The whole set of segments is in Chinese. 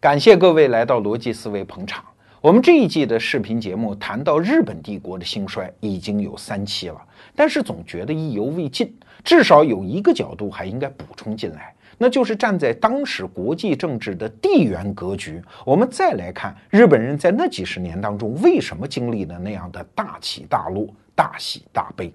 感谢各位来到逻辑思维捧场。我们这一季的视频节目谈到日本帝国的兴衰已经有三期了，但是总觉得意犹未尽，至少有一个角度还应该补充进来，那就是站在当时国际政治的地缘格局，我们再来看日本人在那几十年当中为什么经历了那样的大起大落、大喜大悲。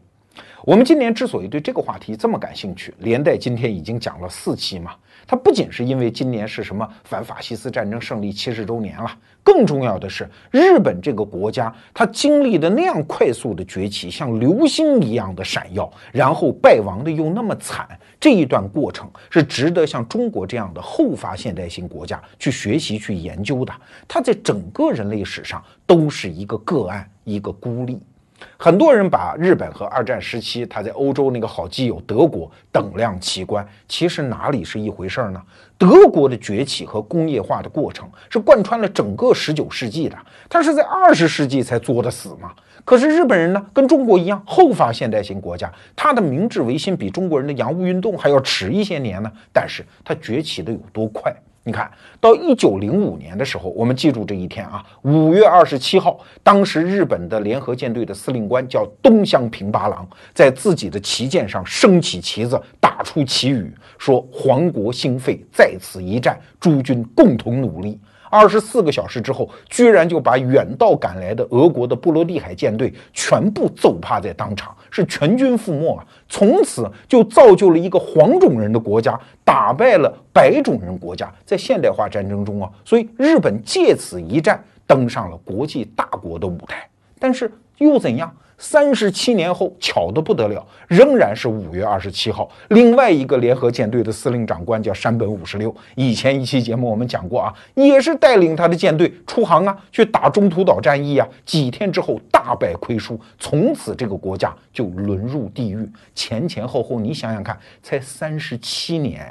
我们今年之所以对这个话题这么感兴趣，连带今天已经讲了四期嘛。它不仅是因为今年是什么反法西斯战争胜利七十周年了，更重要的是，日本这个国家它经历的那样快速的崛起，像流星一样的闪耀，然后败亡的又那么惨，这一段过程是值得像中国这样的后发现代型国家去学习、去研究的。它在整个人类史上都是一个个案，一个孤立。很多人把日本和二战时期他在欧洲那个好基友德国等量齐观，其实哪里是一回事儿呢？德国的崛起和工业化的过程是贯穿了整个十九世纪的，它是在二十世纪才作的死嘛。可是日本人呢，跟中国一样后发现代型国家，他的明治维新比中国人的洋务运动还要迟一些年呢，但是他崛起的有多快？你看到一九零五年的时候，我们记住这一天啊，五月二十七号，当时日本的联合舰队的司令官叫东乡平八郎，在自己的旗舰上升起旗子，打出旗语，说“皇国兴废，在此一战，诸军共同努力”。二十四个小时之后，居然就把远道赶来的俄国的波罗的海舰队全部揍趴在当场，是全军覆没啊！从此就造就了一个黄种人的国家，打败了白种人国家，在现代化战争中啊，所以日本借此一战登上了国际大国的舞台。但是又怎样？三十七年后，巧得不得了，仍然是五月二十七号。另外一个联合舰队的司令长官叫山本五十六。以前一期节目我们讲过啊，也是带领他的舰队出航啊，去打中途岛战役啊。几天之后大败亏输，从此这个国家就沦入地狱。前前后后，你想想看，才三十七年。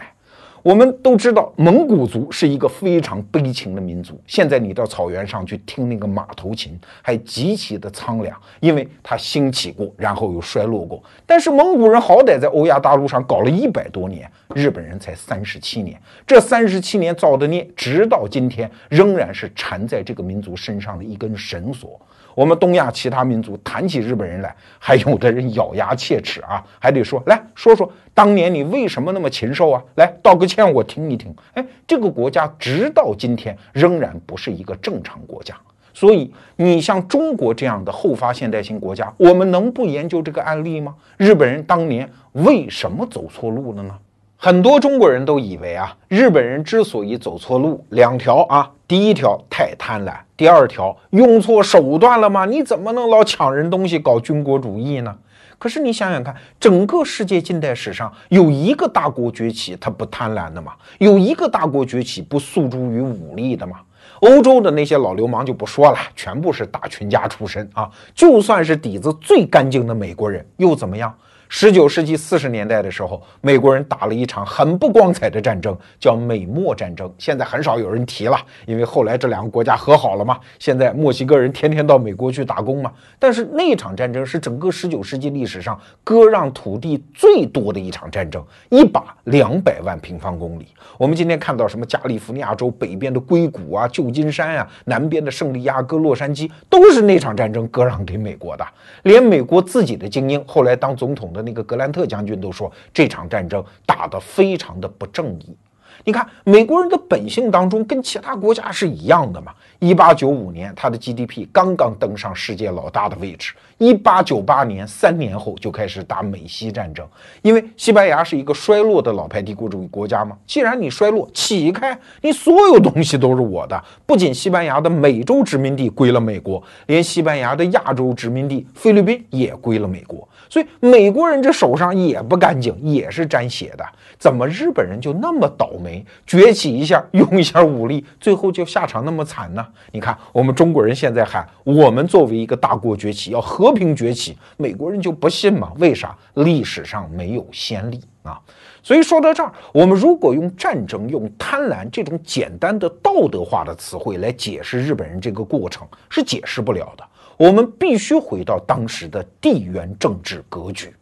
我们都知道，蒙古族是一个非常悲情的民族。现在你到草原上去听那个马头琴，还极其的苍凉，因为它兴起过，然后又衰落过。但是蒙古人好歹在欧亚大陆上搞了一百多年，日本人才三十七年。这三十七年造的孽，直到今天仍然是缠在这个民族身上的一根绳索。我们东亚其他民族谈起日本人来，还有的人咬牙切齿啊，还得说来说说当年你为什么那么禽兽啊？来道个歉，我听一听。哎，这个国家直到今天仍然不是一个正常国家。所以你像中国这样的后发现代型国家，我们能不研究这个案例吗？日本人当年为什么走错路了呢？很多中国人都以为啊，日本人之所以走错路，两条啊，第一条太贪婪，第二条用错手段了吗？你怎么能老抢人东西搞军国主义呢？可是你想想看，整个世界近代史上有一个大国崛起，它不贪婪的吗？有一个大国崛起不诉诸于武力的吗？欧洲的那些老流氓就不说了，全部是大群家出身啊，就算是底子最干净的美国人又怎么样？十九世纪四十年代的时候，美国人打了一场很不光彩的战争，叫美墨战争。现在很少有人提了，因为后来这两个国家和好了嘛。现在墨西哥人天天到美国去打工嘛。但是那场战争是整个十九世纪历史上割让土地最多的一场战争，一把两百万平方公里。我们今天看到什么加利福尼亚州北边的硅谷啊、旧金山啊，南边的圣地亚哥、洛杉矶，都是那场战争割让给美国的。连美国自己的精英后来当总统的。那个格兰特将军都说这场战争打得非常的不正义。你看，美国人的本性当中跟其他国家是一样的嘛。一八九五年，他的 GDP 刚刚登上世界老大的位置。一八九八年，三年后就开始打美西战争，因为西班牙是一个衰落的老牌帝国主义国家嘛。既然你衰落，起开，你所有东西都是我的。不仅西班牙的美洲殖民地归了美国，连西班牙的亚洲殖民地菲律宾也归了美国。所以美国人这手上也不干净，也是沾血的。怎么日本人就那么倒霉，崛起一下，用一下武力，最后就下场那么惨呢？你看，我们中国人现在喊我们作为一个大国崛起，要和平崛起，美国人就不信嘛？为啥？历史上没有先例啊！所以说到这儿，我们如果用战争、用贪婪这种简单的道德化的词汇来解释日本人这个过程，是解释不了的。我们必须回到当时的地缘政治格局。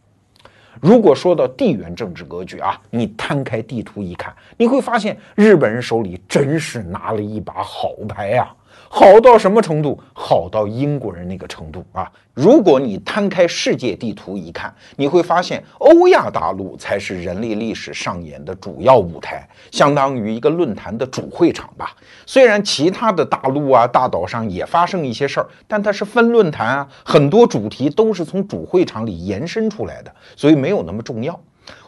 如果说到地缘政治格局啊，你摊开地图一看，你会发现日本人手里真是拿了一把好牌啊。好到什么程度？好到英国人那个程度啊！如果你摊开世界地图一看，你会发现欧亚大陆才是人类历史上演的主要舞台，相当于一个论坛的主会场吧。虽然其他的大陆啊、大岛上也发生一些事儿，但它是分论坛啊，很多主题都是从主会场里延伸出来的，所以没有那么重要。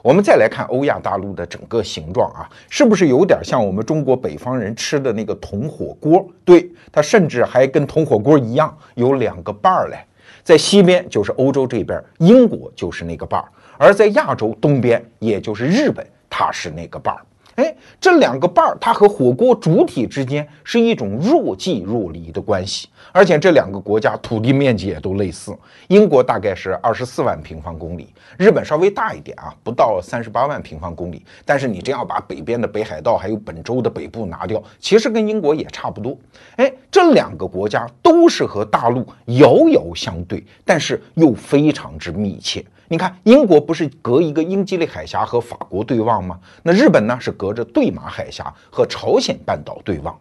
我们再来看欧亚大陆的整个形状啊，是不是有点像我们中国北方人吃的那个铜火锅？对，它甚至还跟铜火锅一样，有两个瓣儿嘞。在西边就是欧洲这边，英国就是那个瓣儿；而在亚洲东边，也就是日本，它是那个瓣儿。哎，这两个瓣儿，它和火锅主体之间是一种若即若离的关系。而且这两个国家土地面积也都类似，英国大概是二十四万平方公里，日本稍微大一点啊，不到三十八万平方公里。但是你这样把北边的北海道还有本州的北部拿掉，其实跟英国也差不多。哎，这两个国家都是和大陆遥遥相对，但是又非常之密切。你看，英国不是隔一个英吉利海峡和法国对望吗？那日本呢，是隔着对马海峡和朝鲜半岛对望。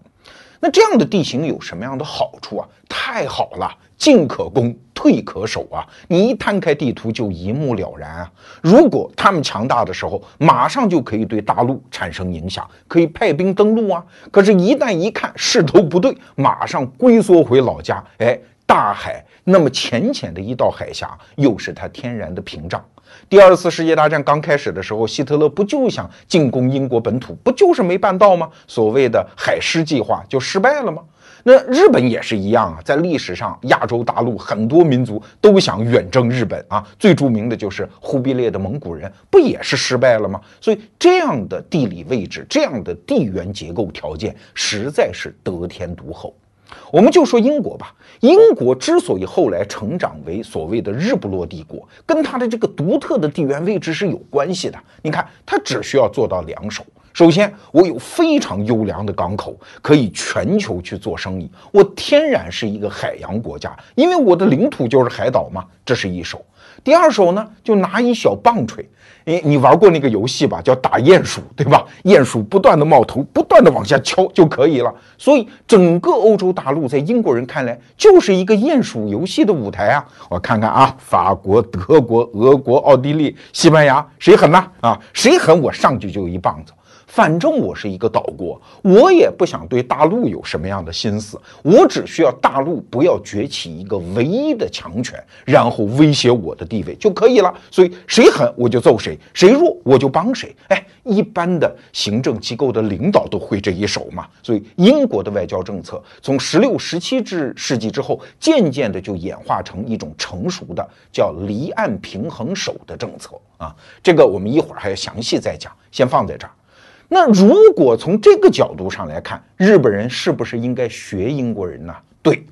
那这样的地形有什么样的好处啊？太好了，进可攻，退可守啊！你一摊开地图就一目了然啊！如果他们强大的时候，马上就可以对大陆产生影响，可以派兵登陆啊！可是，一旦一看势头不对，马上龟缩回老家。哎，大海那么浅浅的一道海峡，又是它天然的屏障。第二次世界大战刚开始的时候，希特勒不就想进攻英国本土，不就是没办到吗？所谓的海狮计划就失败了吗？那日本也是一样啊，在历史上，亚洲大陆很多民族都想远征日本啊，最著名的就是忽必烈的蒙古人，不也是失败了吗？所以这样的地理位置，这样的地缘结构条件，实在是得天独厚。我们就说英国吧，英国之所以后来成长为所谓的日不落帝国，跟它的这个独特的地缘位置是有关系的。你看，它只需要做到两手：首先，我有非常优良的港口，可以全球去做生意；我天然是一个海洋国家，因为我的领土就是海岛嘛，这是一手。第二手呢，就拿一小棒槌。你你玩过那个游戏吧？叫打鼹鼠，对吧？鼹鼠不断的冒头，不断的往下敲就可以了。所以整个欧洲大陆在英国人看来就是一个鼹鼠游戏的舞台啊！我看看啊，法国、德国、俄国、奥地利、西班牙，谁狠呢？啊，谁狠，我上去就一棒子。反正我是一个岛国，我也不想对大陆有什么样的心思，我只需要大陆不要崛起一个唯一的强权，然后威胁我的地位就可以了。所以谁狠我就揍谁，谁弱我就帮谁。哎，一般的行政机构的领导都会这一手嘛。所以英国的外交政策从十六、十七之世纪之后，渐渐的就演化成一种成熟的叫离岸平衡手的政策啊。这个我们一会儿还要详细再讲，先放在这儿。那如果从这个角度上来看，日本人是不是应该学英国人呢？对，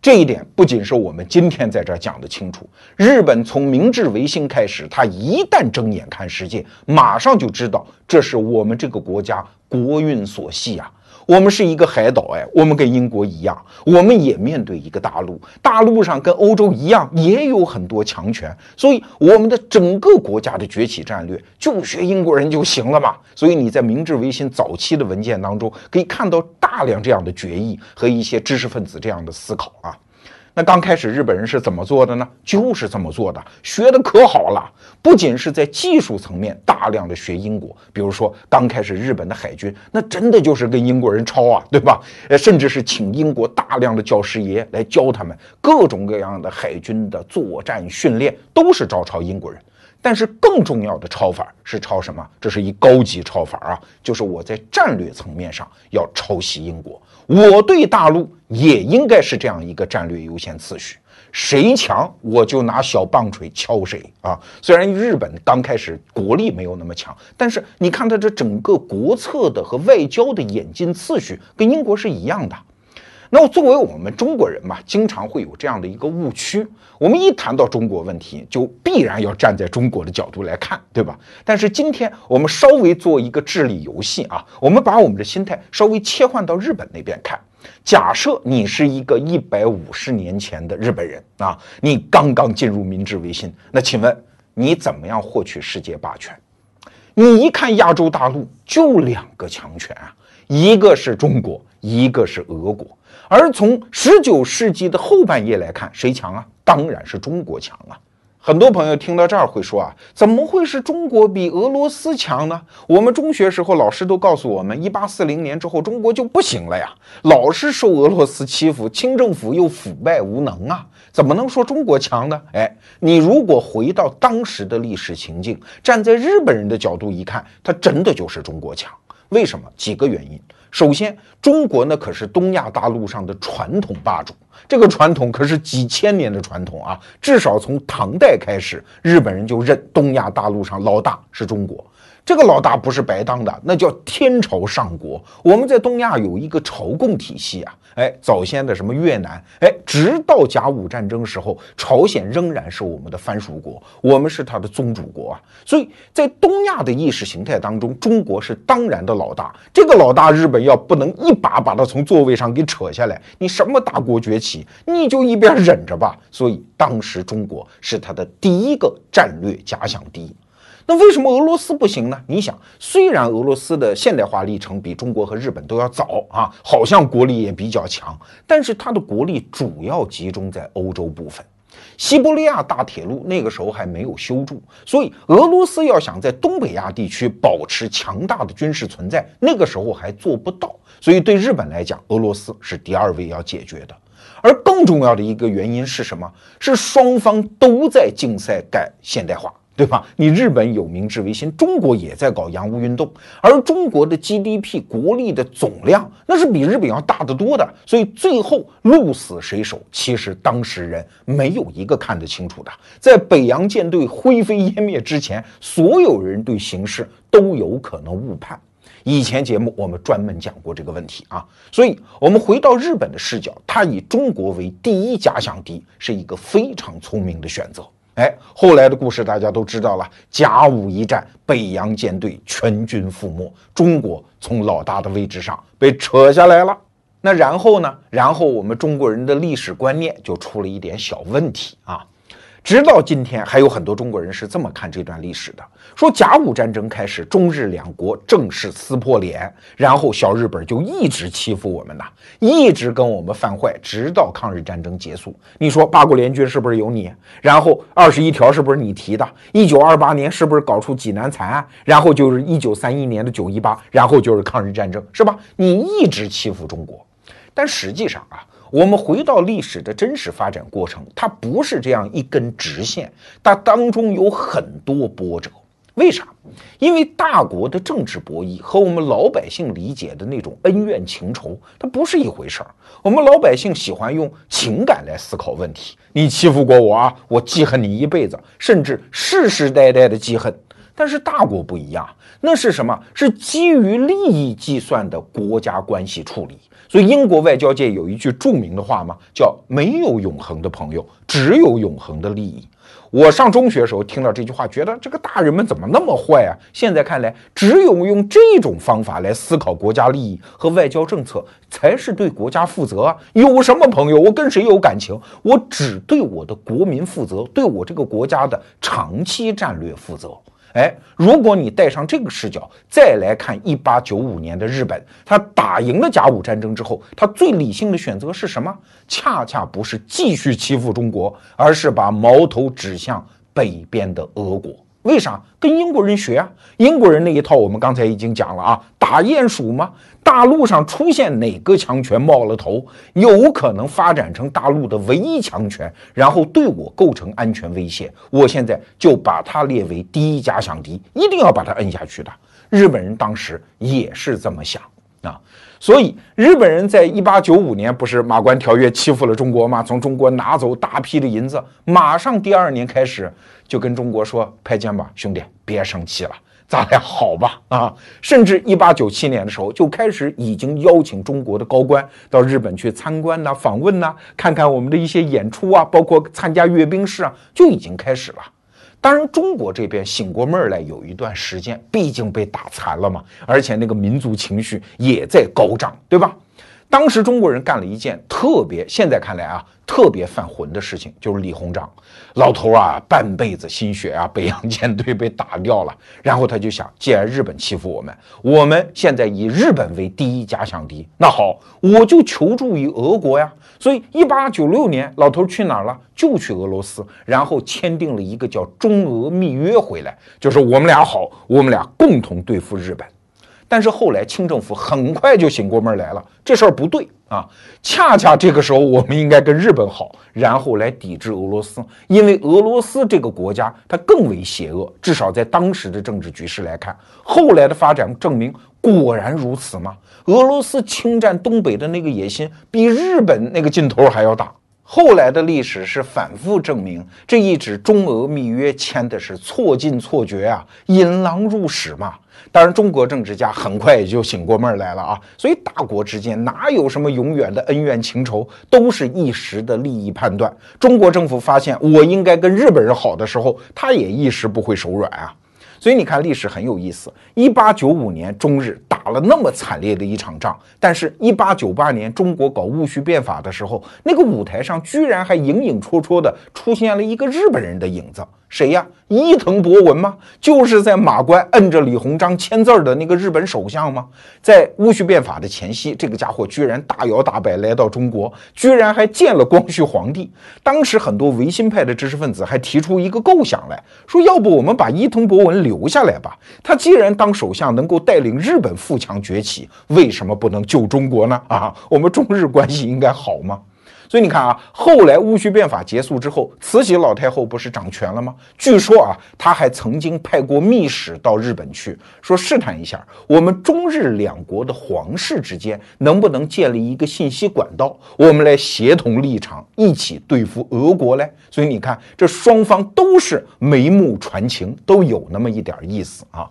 这一点不仅是我们今天在这儿讲的清楚。日本从明治维新开始，他一旦睁眼看世界，马上就知道这是我们这个国家国运所系啊。我们是一个海岛，哎，我们跟英国一样，我们也面对一个大陆，大陆上跟欧洲一样，也有很多强权，所以我们的整个国家的崛起战略就学英国人就行了嘛。所以你在明治维新早期的文件当中，可以看到大量这样的决议和一些知识分子这样的思考啊。那刚开始日本人是怎么做的呢？就是这么做的，学的可好了。不仅是在技术层面大量的学英国，比如说刚开始日本的海军，那真的就是跟英国人抄啊，对吧？呃，甚至是请英国大量的教师爷来教他们各种各样的海军的作战训练，都是照抄英国人。但是更重要的抄法是抄什么？这是一高级抄法啊，就是我在战略层面上要抄袭英国。我对大陆也应该是这样一个战略优先次序，谁强我就拿小棒槌敲谁啊！虽然日本刚开始国力没有那么强，但是你看它这整个国策的和外交的演进次序跟英国是一样的。那作为我们中国人嘛，经常会有这样的一个误区，我们一谈到中国问题，就必然要站在中国的角度来看，对吧？但是今天我们稍微做一个智力游戏啊，我们把我们的心态稍微切换到日本那边看。假设你是一个一百五十年前的日本人啊，你刚刚进入明治维新，那请问你怎么样获取世界霸权？你一看亚洲大陆就两个强权啊，一个是中国，一个是俄国。而从十九世纪的后半叶来看，谁强啊？当然是中国强啊！很多朋友听到这儿会说啊，怎么会是中国比俄罗斯强呢？我们中学时候老师都告诉我们，一八四零年之后中国就不行了呀，老是受俄罗斯欺负，清政府又腐败无能啊，怎么能说中国强呢？哎，你如果回到当时的历史情境，站在日本人的角度一看，他真的就是中国强。为什么？几个原因。首先，中国呢可是东亚大陆上的传统霸主，这个传统可是几千年的传统啊！至少从唐代开始，日本人就认东亚大陆上老大是中国。这个老大不是白当的，那叫天朝上国。我们在东亚有一个朝贡体系啊，哎，早先的什么越南，哎，直到甲午战争时候，朝鲜仍然是我们的藩属国，我们是他的宗主国啊。所以在东亚的意识形态当中，中国是当然的老大。这个老大，日本要不能一把把他从座位上给扯下来，你什么大国崛起，你就一边忍着吧。所以当时中国是他的第一个战略假想敌。那为什么俄罗斯不行呢？你想，虽然俄罗斯的现代化历程比中国和日本都要早啊，好像国力也比较强，但是它的国力主要集中在欧洲部分。西伯利亚大铁路那个时候还没有修筑，所以俄罗斯要想在东北亚地区保持强大的军事存在，那个时候还做不到。所以对日本来讲，俄罗斯是第二位要解决的。而更重要的一个原因是什么？是双方都在竞赛干现代化。对吧？你日本有明治维新，中国也在搞洋务运动，而中国的 GDP 国力的总量那是比日本要大得多的，所以最后鹿死谁手，其实当事人没有一个看得清楚的。在北洋舰队灰飞烟灭之前，所有人对形势都有可能误判。以前节目我们专门讲过这个问题啊，所以我们回到日本的视角，他以中国为第一假想敌，是一个非常聪明的选择。哎，后来的故事大家都知道了。甲午一战，北洋舰队全军覆没，中国从老大的位置上被扯下来了。那然后呢？然后我们中国人的历史观念就出了一点小问题啊。直到今天，还有很多中国人是这么看这段历史的：说甲午战争开始，中日两国正式撕破脸，然后小日本就一直欺负我们呐，一直跟我们犯坏，直到抗日战争结束。你说八国联军是不是有你？然后二十一条是不是你提的？一九二八年是不是搞出济南惨案？然后就是一九三一年的九一八，然后就是抗日战争，是吧？你一直欺负中国，但实际上啊。我们回到历史的真实发展过程，它不是这样一根直线，它当中有很多波折。为啥？因为大国的政治博弈和我们老百姓理解的那种恩怨情仇，它不是一回事儿。我们老百姓喜欢用情感来思考问题，你欺负过我啊，我记恨你一辈子，甚至世世代代的记恨。但是大国不一样，那是什么？是基于利益计算的国家关系处理。所以，英国外交界有一句著名的话嘛，叫“没有永恒的朋友，只有永恒的利益”。我上中学时候听到这句话，觉得这个大人们怎么那么坏啊？现在看来，只有用这种方法来思考国家利益和外交政策，才是对国家负责啊！有什么朋友？我跟谁有感情？我只对我的国民负责，对我这个国家的长期战略负责。哎，如果你带上这个视角再来看一八九五年的日本，他打赢了甲午战争之后，他最理性的选择是什么？恰恰不是继续欺负中国，而是把矛头指向北边的俄国。为啥？跟英国人学啊！英国人那一套我们刚才已经讲了啊，打鼹鼠吗？大陆上出现哪个强权冒了头，有可能发展成大陆的唯一强权，然后对我构成安全威胁，我现在就把它列为第一假想敌，一定要把它摁下去的。日本人当时也是这么想啊，所以日本人在一八九五年不是马关条约欺负了中国吗？从中国拿走大批的银子，马上第二年开始。就跟中国说拍肩膀，兄弟别生气了，咱俩好吧啊！甚至一八九七年的时候就开始已经邀请中国的高官到日本去参观呐、访问呐，看看我们的一些演出啊，包括参加阅兵式啊，就已经开始了。当然，中国这边醒过闷儿来有一段时间，毕竟被打残了嘛，而且那个民族情绪也在高涨，对吧？当时中国人干了一件特别，现在看来啊，特别犯浑的事情，就是李鸿章老头啊，半辈子心血啊，北洋舰队被打掉了，然后他就想，既然日本欺负我们，我们现在以日本为第一假想敌，那好，我就求助于俄国呀。所以，一八九六年，老头去哪儿了？就去俄罗斯，然后签订了一个叫中俄密约回来，就是我们俩好，我们俩共同对付日本。但是后来清政府很快就醒过闷来了，这事儿不对啊！恰恰这个时候，我们应该跟日本好，然后来抵制俄罗斯，因为俄罗斯这个国家它更为邪恶，至少在当时的政治局势来看，后来的发展证明果然如此吗？俄罗斯侵占东北的那个野心，比日本那个劲头还要大。后来的历史是反复证明，这一纸中俄密约签的是错进错觉啊，引狼入室嘛。当然，中国政治家很快也就醒过闷来了啊！所以，大国之间哪有什么永远的恩怨情仇，都是一时的利益判断。中国政府发现我应该跟日本人好的时候，他也一时不会手软啊。所以你看，历史很有意思。一八九五年，中日打了那么惨烈的一场仗，但是，一八九八年中国搞戊戌变法的时候，那个舞台上居然还影影绰绰的出现了一个日本人的影子。谁呀？伊藤博文吗？就是在马关摁着李鸿章签字的那个日本首相吗？在戊戌变法的前夕，这个家伙居然大摇大摆来到中国，居然还见了光绪皇帝。当时很多维新派的知识分子还提出一个构想来说：要不我们把伊藤博文留下来吧？他既然当首相能够带领日本富强崛起，为什么不能救中国呢？啊，我们中日关系应该好吗？所以你看啊，后来戊戌变法结束之后，慈禧老太后不是掌权了吗？据说啊，她还曾经派过密使到日本去，说试探一下我们中日两国的皇室之间能不能建立一个信息管道，我们来协同立场，一起对付俄国嘞。所以你看，这双方都是眉目传情，都有那么一点意思啊。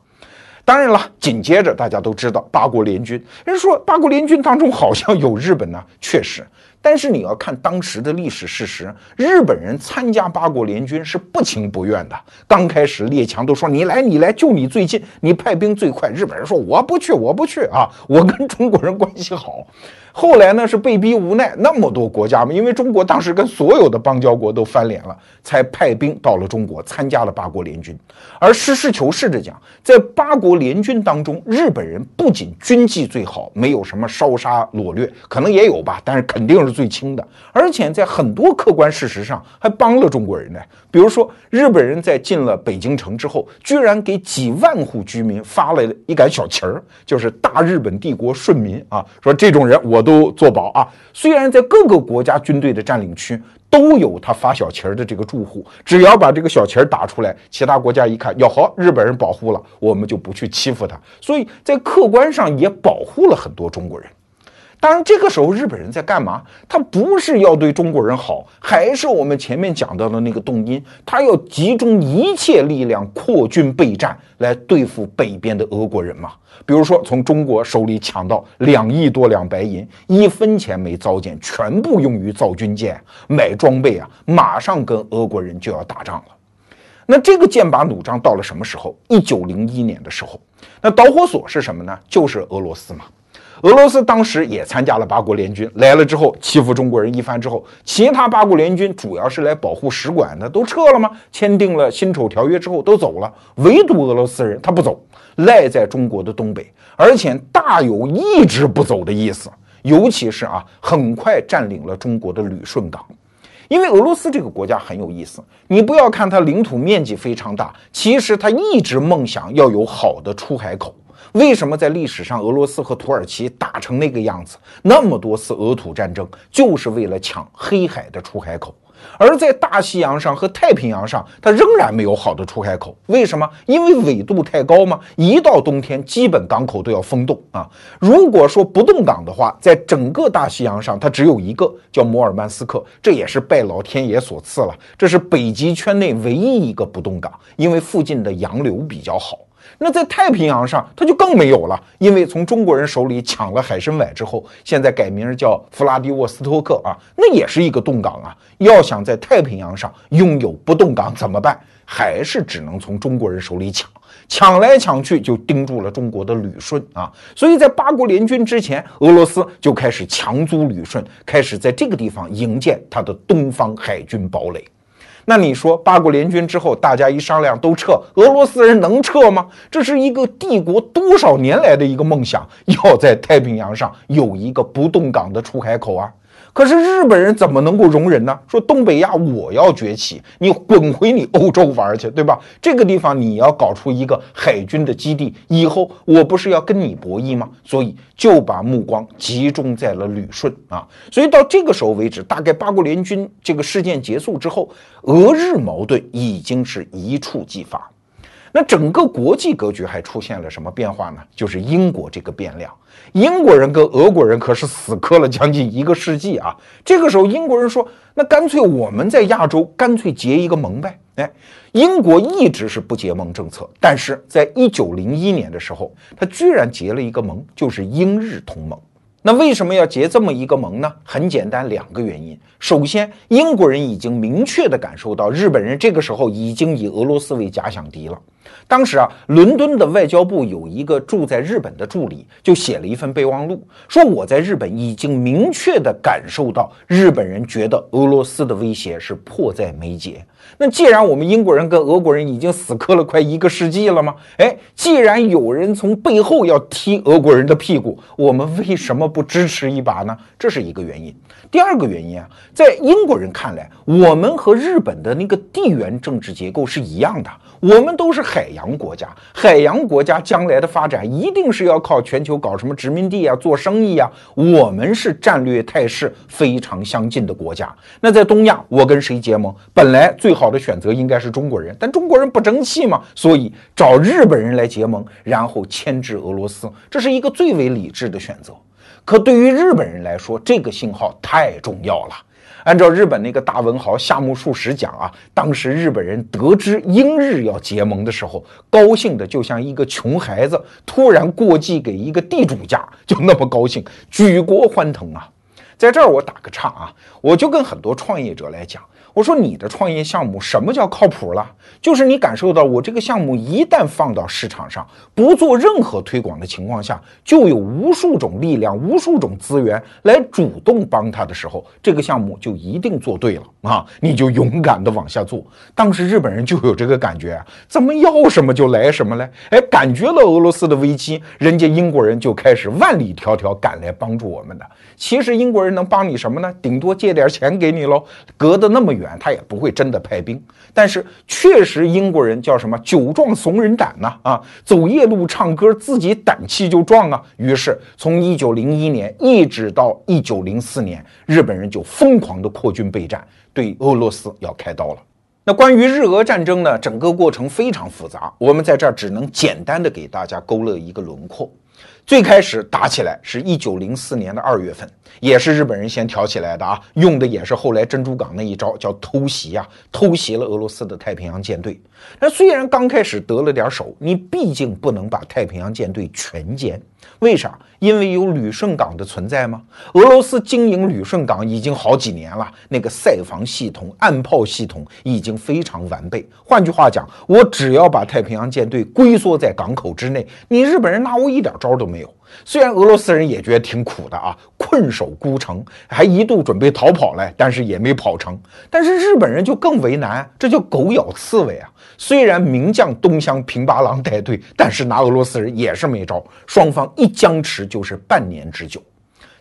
当然了，紧接着大家都知道八国联军，人说八国联军当中好像有日本呢，确实。但是你要看当时的历史事实，日本人参加八国联军是不情不愿的。刚开始列强都说你来你来，就你最近，你派兵最快。日本人说我不去我不去啊，我跟中国人关系好。后来呢是被逼无奈，那么多国家嘛，因为中国当时跟所有的邦交国都翻脸了，才派兵到了中国参加了八国联军。而实事求是的讲，在八国联军当中，日本人不仅军纪最好，没有什么烧杀掳掠，可能也有吧，但是肯定是最轻的。而且在很多客观事实上还帮了中国人呢。比如说，日本人在进了北京城之后，居然给几万户居民发了一杆小旗儿，就是大日本帝国顺民啊，说这种人我。都做保啊！虽然在各个国家军队的占领区都有他发小旗儿的这个住户，只要把这个小旗儿打出来，其他国家一看，哟呵，日本人保护了，我们就不去欺负他。所以在客观上也保护了很多中国人。当然，这个时候日本人在干嘛？他不是要对中国人好，还是我们前面讲到的那个动因，他要集中一切力量扩军备战，来对付北边的俄国人嘛。比如说，从中国手里抢到两亿多两白银，一分钱没糟践，全部用于造军舰、买装备啊，马上跟俄国人就要打仗了。那这个剑拔弩张到了什么时候？一九零一年的时候，那导火索是什么呢？就是俄罗斯嘛。俄罗斯当时也参加了八国联军，来了之后欺负中国人一番之后，其他八国联军主要是来保护使馆的，都撤了吗？签订了辛丑条约之后都走了，唯独俄罗斯人他不走，赖在中国的东北，而且大有一直不走的意思。尤其是啊，很快占领了中国的旅顺港，因为俄罗斯这个国家很有意思，你不要看它领土面积非常大，其实它一直梦想要有好的出海口。为什么在历史上俄罗斯和土耳其打成那个样子？那么多次俄土战争，就是为了抢黑海的出海口。而在大西洋上和太平洋上，它仍然没有好的出海口。为什么？因为纬度太高吗？一到冬天，基本港口都要封冻啊。如果说不动港的话，在整个大西洋上，它只有一个叫摩尔曼斯克，这也是拜老天爷所赐了。这是北极圈内唯一一个不动港，因为附近的洋流比较好。那在太平洋上，它就更没有了，因为从中国人手里抢了海参崴之后，现在改名叫弗拉迪沃斯托克啊，那也是一个冻港啊。要想在太平洋上拥有不冻港怎么办？还是只能从中国人手里抢，抢来抢去就盯住了中国的旅顺啊。所以在八国联军之前，俄罗斯就开始强租旅顺，开始在这个地方营建它的东方海军堡垒。那你说八国联军之后，大家一商量都撤，俄罗斯人能撤吗？这是一个帝国多少年来的一个梦想，要在太平洋上有一个不动港的出海口啊。可是日本人怎么能够容忍呢？说东北亚我要崛起，你滚回你欧洲玩去，对吧？这个地方你要搞出一个海军的基地，以后我不是要跟你博弈吗？所以就把目光集中在了旅顺啊。所以到这个时候为止，大概八国联军这个事件结束之后，俄日矛盾已经是一触即发。那整个国际格局还出现了什么变化呢？就是英国这个变量。英国人跟俄国人可是死磕了将近一个世纪啊！这个时候，英国人说：“那干脆我们在亚洲干脆结一个盟呗。”哎，英国一直是不结盟政策，但是在一九零一年的时候，他居然结了一个盟，就是英日同盟。那为什么要结这么一个盟呢？很简单，两个原因。首先，英国人已经明确地感受到，日本人这个时候已经以俄罗斯为假想敌了。当时啊，伦敦的外交部有一个住在日本的助理，就写了一份备忘录，说我在日本已经明确地感受到，日本人觉得俄罗斯的威胁是迫在眉睫。那既然我们英国人跟俄国人已经死磕了快一个世纪了吗？哎，既然有人从背后要踢俄国人的屁股，我们为什么不支持一把呢？这是一个原因。第二个原因啊，在英国人看来，我们和日本的那个地缘政治结构是一样的。我们都是海洋国家，海洋国家将来的发展一定是要靠全球搞什么殖民地啊、做生意啊。我们是战略态势非常相近的国家。那在东亚，我跟谁结盟？本来最好的选择应该是中国人，但中国人不争气嘛，所以找日本人来结盟，然后牵制俄罗斯，这是一个最为理智的选择。可对于日本人来说，这个信号太重要了。按照日本那个大文豪夏目漱石讲啊，当时日本人得知英日要结盟的时候，高兴的就像一个穷孩子突然过继给一个地主家，就那么高兴，举国欢腾啊！在这儿我打个岔啊，我就跟很多创业者来讲。我说你的创业项目什么叫靠谱了？就是你感受到我这个项目一旦放到市场上，不做任何推广的情况下，就有无数种力量、无数种资源来主动帮他的时候，这个项目就一定做对了啊！你就勇敢的往下做。当时日本人就有这个感觉啊，怎么要什么就来什么嘞？哎，感觉了俄罗斯的危机，人家英国人就开始万里迢迢赶来帮助我们的。其实英国人能帮你什么呢？顶多借点钱给你喽，隔得那么远。他也不会真的派兵，但是确实英国人叫什么“酒壮怂人胆”呐啊，走夜路唱歌，自己胆气就壮啊。于是从一九零一年一直到一九零四年，日本人就疯狂的扩军备战，对俄罗斯要开刀了。那关于日俄战争呢，整个过程非常复杂，我们在这儿只能简单的给大家勾勒一个轮廓。最开始打起来是一九零四年的二月份，也是日本人先挑起来的啊，用的也是后来珍珠港那一招，叫偷袭啊，偷袭了俄罗斯的太平洋舰队。那虽然刚开始得了点手，你毕竟不能把太平洋舰队全歼。为啥？因为有旅顺港的存在吗？俄罗斯经营旅顺港已经好几年了，那个塞防系统、岸炮系统已经非常完备。换句话讲，我只要把太平洋舰队龟缩在港口之内，你日本人拿我一点招都没有。虽然俄罗斯人也觉得挺苦的啊，困守孤城，还一度准备逃跑来，但是也没跑成。但是日本人就更为难，这叫狗咬刺猬啊！虽然名将东乡平八郎带队，但是拿俄罗斯人也是没招。双方一僵持就是半年之久。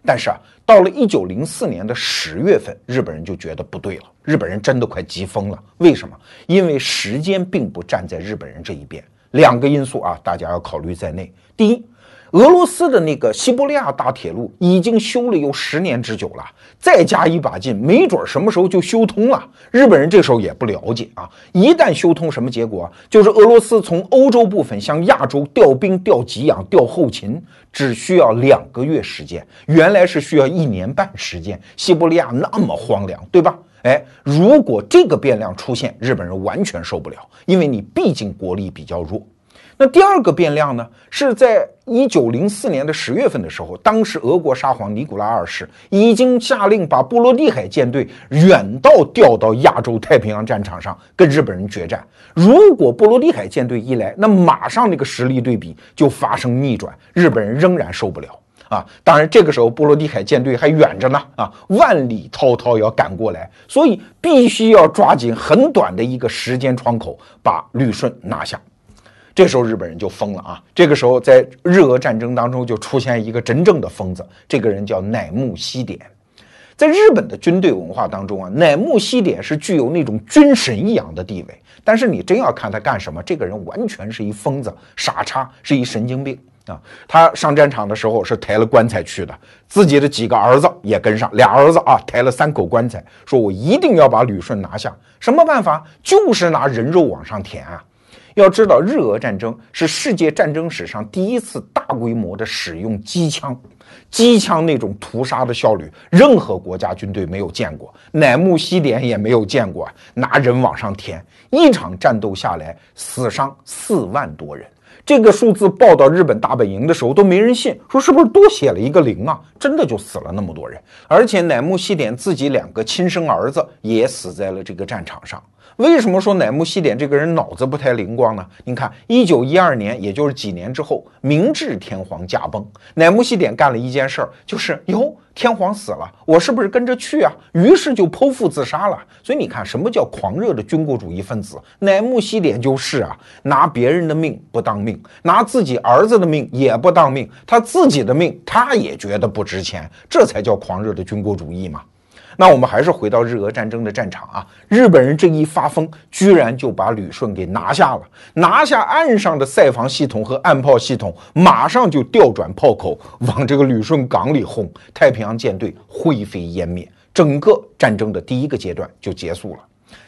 但是啊，到了一九零四年的十月份，日本人就觉得不对了，日本人真的快急疯了。为什么？因为时间并不站在日本人这一边。两个因素啊，大家要考虑在内。第一。俄罗斯的那个西伯利亚大铁路已经修了有十年之久了，再加一把劲，没准什么时候就修通了。日本人这时候也不了解啊，一旦修通，什么结果？就是俄罗斯从欧洲部分向亚洲调兵、调给养、调后勤，只需要两个月时间，原来是需要一年半时间。西伯利亚那么荒凉，对吧？哎，如果这个变量出现，日本人完全受不了，因为你毕竟国力比较弱。那第二个变量呢，是在一九零四年的十月份的时候，当时俄国沙皇尼古拉二世已经下令把波罗的海舰队远道调到亚洲太平洋战场上跟日本人决战。如果波罗的海舰队一来，那马上那个实力对比就发生逆转，日本人仍然受不了啊！当然，这个时候波罗的海舰队还远着呢啊，万里滔滔要赶过来，所以必须要抓紧很短的一个时间窗口把旅顺拿下。这时候日本人就疯了啊！这个时候在日俄战争当中就出现一个真正的疯子，这个人叫乃木希典。在日本的军队文化当中啊，乃木希典是具有那种军神一样的地位。但是你真要看他干什么，这个人完全是一疯子、傻叉，是一神经病啊！他上战场的时候是抬了棺材去的，自己的几个儿子也跟上，俩儿子啊抬了三口棺材，说我一定要把旅顺拿下。什么办法？就是拿人肉往上填啊！要知道，日俄战争是世界战争史上第一次大规模的使用机枪，机枪那种屠杀的效率，任何国家军队没有见过，乃木希典也没有见过，拿人往上填，一场战斗下来，死伤四万多人。这个数字报到日本大本营的时候，都没人信，说是不是多写了一个零啊？真的就死了那么多人，而且乃木希典自己两个亲生儿子也死在了这个战场上。为什么说乃木希典这个人脑子不太灵光呢？您看，一九一二年，也就是几年之后，明治天皇驾崩，乃木希典干了一件事儿，就是哟，天皇死了，我是不是跟着去啊？于是就剖腹自杀了。所以你看，什么叫狂热的军国主义分子？乃木希典就是啊，拿别人的命不当命，拿自己儿子的命也不当命，他自己的命他也觉得不值钱，这才叫狂热的军国主义嘛。那我们还是回到日俄战争的战场啊！日本人这一发疯，居然就把旅顺给拿下了，拿下岸上的塞防系统和岸炮系统，马上就调转炮口往这个旅顺港里轰，太平洋舰队灰飞烟灭，整个战争的第一个阶段就结束了。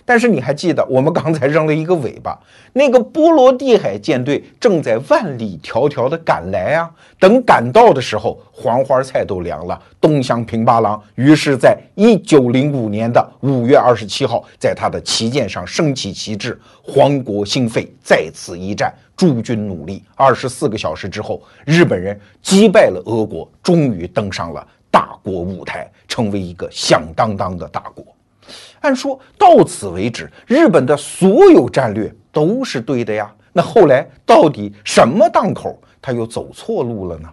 但是你还记得我们刚才扔了一个尾巴，那个波罗的海舰队正在万里迢迢的赶来啊！等赶到的时候，黄花菜都凉了，东乡平八郎于是在一九零五年的五月二十七号，在他的旗舰上升起旗帜，皇国兴废，在此一战，诸军努力。二十四个小时之后，日本人击败了俄国，终于登上了大国舞台，成为一个响当当的大国。按说到此为止，日本的所有战略都是对的呀。那后来到底什么档口他又走错路了呢？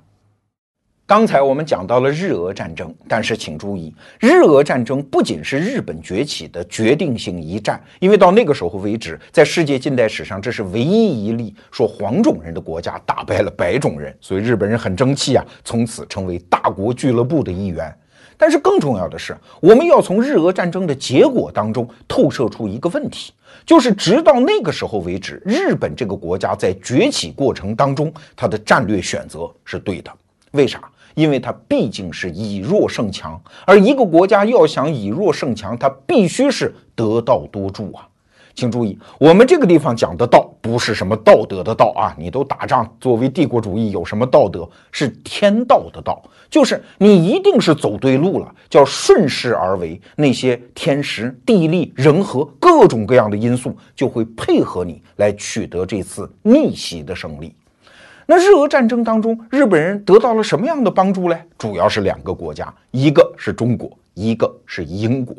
刚才我们讲到了日俄战争，但是请注意，日俄战争不仅是日本崛起的决定性一战，因为到那个时候为止，在世界近代史上，这是唯一一例说黄种人的国家打败了白种人，所以日本人很争气啊，从此成为大国俱乐部的一员。但是更重要的是，我们要从日俄战争的结果当中透射出一个问题，就是直到那个时候为止，日本这个国家在崛起过程当中，它的战略选择是对的。为啥？因为它毕竟是以弱胜强，而一个国家要想以弱胜强，它必须是得道多助啊。请注意，我们这个地方讲的道不是什么道德的道啊！你都打仗，作为帝国主义有什么道德？是天道的道，就是你一定是走对路了，叫顺势而为。那些天时、地利、人和各种各样的因素就会配合你来取得这次逆袭的胜利。那日俄战争当中，日本人得到了什么样的帮助嘞？主要是两个国家，一个是中国，一个是英国。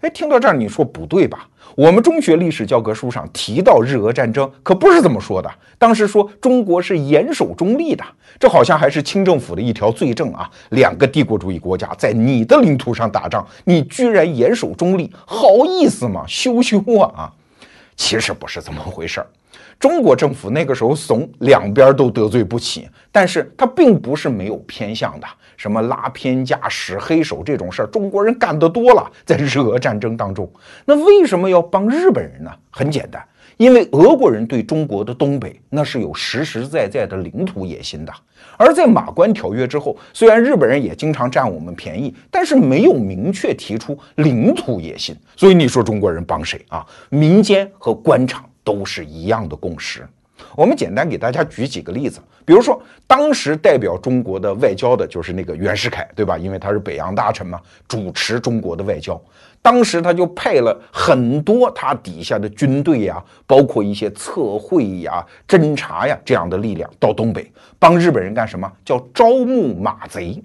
哎，听到这儿你说不对吧？我们中学历史教科书上提到日俄战争，可不是这么说的。当时说中国是严守中立的，这好像还是清政府的一条罪证啊。两个帝国主义国家在你的领土上打仗，你居然严守中立，好意思吗？羞羞啊啊！其实不是这么回事儿。中国政府那个时候怂，两边都得罪不起，但是他并不是没有偏向的。什么拉偏架、使黑手这种事儿，中国人干得多了。在日俄战争当中，那为什么要帮日本人呢？很简单，因为俄国人对中国的东北那是有实实在在的领土野心的。而在马关条约之后，虽然日本人也经常占我们便宜，但是没有明确提出领土野心。所以你说中国人帮谁啊？民间和官场都是一样的共识。我们简单给大家举几个例子，比如说当时代表中国的外交的就是那个袁世凯，对吧？因为他是北洋大臣嘛，主持中国的外交。当时他就派了很多他底下的军队呀，包括一些测绘呀、侦察呀这样的力量到东北帮日本人干什么？叫招募马贼。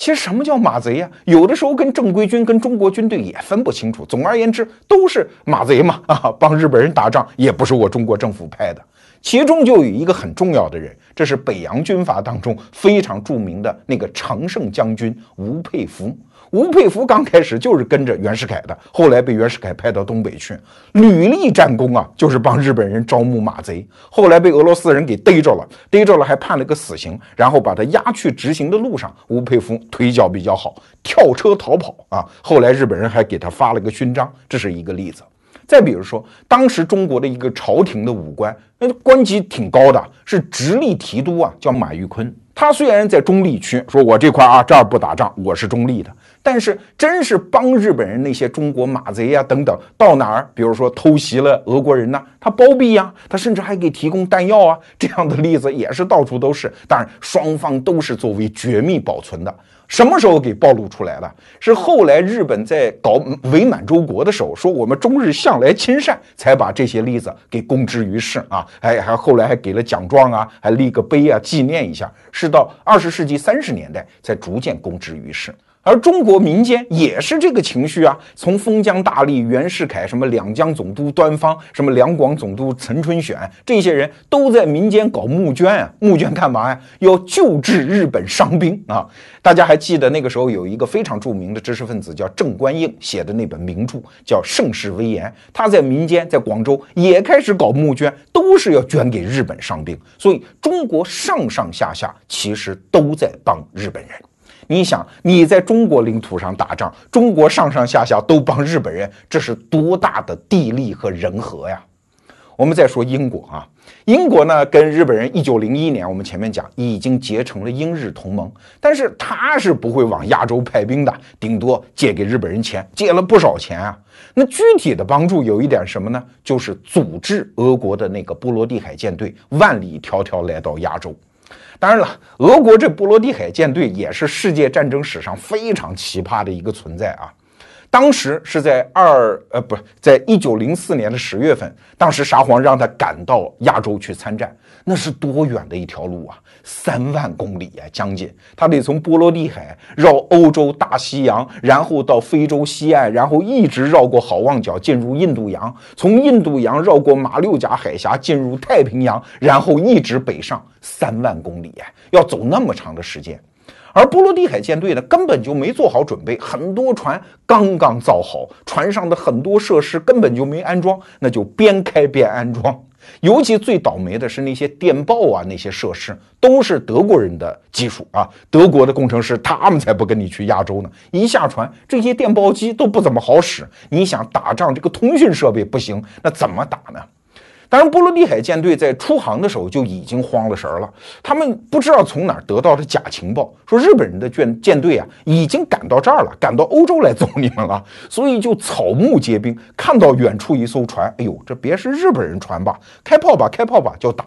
其实什么叫马贼呀？有的时候跟正规军、跟中国军队也分不清楚。总而言之，都是马贼嘛 啊！帮日本人打仗也不是我中国政府派的。其中就有一个很重要的人，这是北洋军阀当中非常著名的那个常胜将军吴佩孚。吴佩孚刚开始就是跟着袁世凯的，后来被袁世凯派到东北去，屡立战功啊，就是帮日本人招募马贼。后来被俄罗斯人给逮着了，逮着了还判了个死刑，然后把他押去执行的路上，吴佩孚腿脚比较好，跳车逃跑啊。后来日本人还给他发了个勋章，这是一个例子。再比如说，当时中国的一个朝廷的武官，那官级挺高的，是直隶提督啊，叫马玉坤。他虽然在中立区，说我这块啊这儿不打仗，我是中立的。但是，真是帮日本人那些中国马贼呀等等，到哪儿，比如说偷袭了俄国人呢，他包庇呀，他甚至还给提供弹药啊，这样的例子也是到处都是。当然，双方都是作为绝密保存的。什么时候给暴露出来的？是后来日本在搞伪满洲国的时候，说我们中日向来亲善，才把这些例子给公之于世啊！哎，还后来还给了奖状啊，还立个碑啊，纪念一下。是到二十世纪三十年代才逐渐公之于世。而中国民间也是这个情绪啊，从封疆大吏袁世凯，什么两江总督端方，什么两广总督陈春选，这些人都在民间搞募捐啊，募捐干嘛呀？要救治日本伤兵啊！大家还记得那个时候有一个非常著名的知识分子叫郑观应写的那本名著叫《盛世威严》，他在民间在广州也开始搞募捐，都是要捐给日本伤兵，所以中国上上下下其实都在帮日本人。你想，你在中国领土上打仗，中国上上下下都帮日本人，这是多大的地利和人和呀？我们再说英国啊，英国呢跟日本人一九零一年，我们前面讲已经结成了英日同盟，但是他是不会往亚洲派兵的，顶多借给日本人钱，借了不少钱啊。那具体的帮助有一点什么呢？就是组织俄国的那个波罗的海舰队万里迢迢来到亚洲。当然了，俄国这波罗的海舰队也是世界战争史上非常奇葩的一个存在啊。当时是在二呃不是在一九零四年的十月份，当时沙皇让他赶到亚洲去参战，那是多远的一条路啊！三万公里呀，将近，他得从波罗的海绕欧洲大西洋，然后到非洲西岸，然后一直绕过好望角进入印度洋，从印度洋绕过马六甲海峡进入太平洋，然后一直北上三万公里呀，要走那么长的时间。而波罗的海舰队呢，根本就没做好准备，很多船刚刚造好，船上的很多设施根本就没安装，那就边开边安装。尤其最倒霉的是那些电报啊，那些设施都是德国人的技术啊，德国的工程师他们才不跟你去亚洲呢。一下船，这些电报机都不怎么好使。你想打仗，这个通讯设备不行，那怎么打呢？当然，波罗的海舰队在出航的时候就已经慌了神了。他们不知道从哪儿得到的假情报，说日本人的舰舰队啊已经赶到这儿了，赶到欧洲来揍你们了，所以就草木皆兵。看到远处一艘船，哎呦，这别是日本人船吧？开炮吧，开炮吧，就打。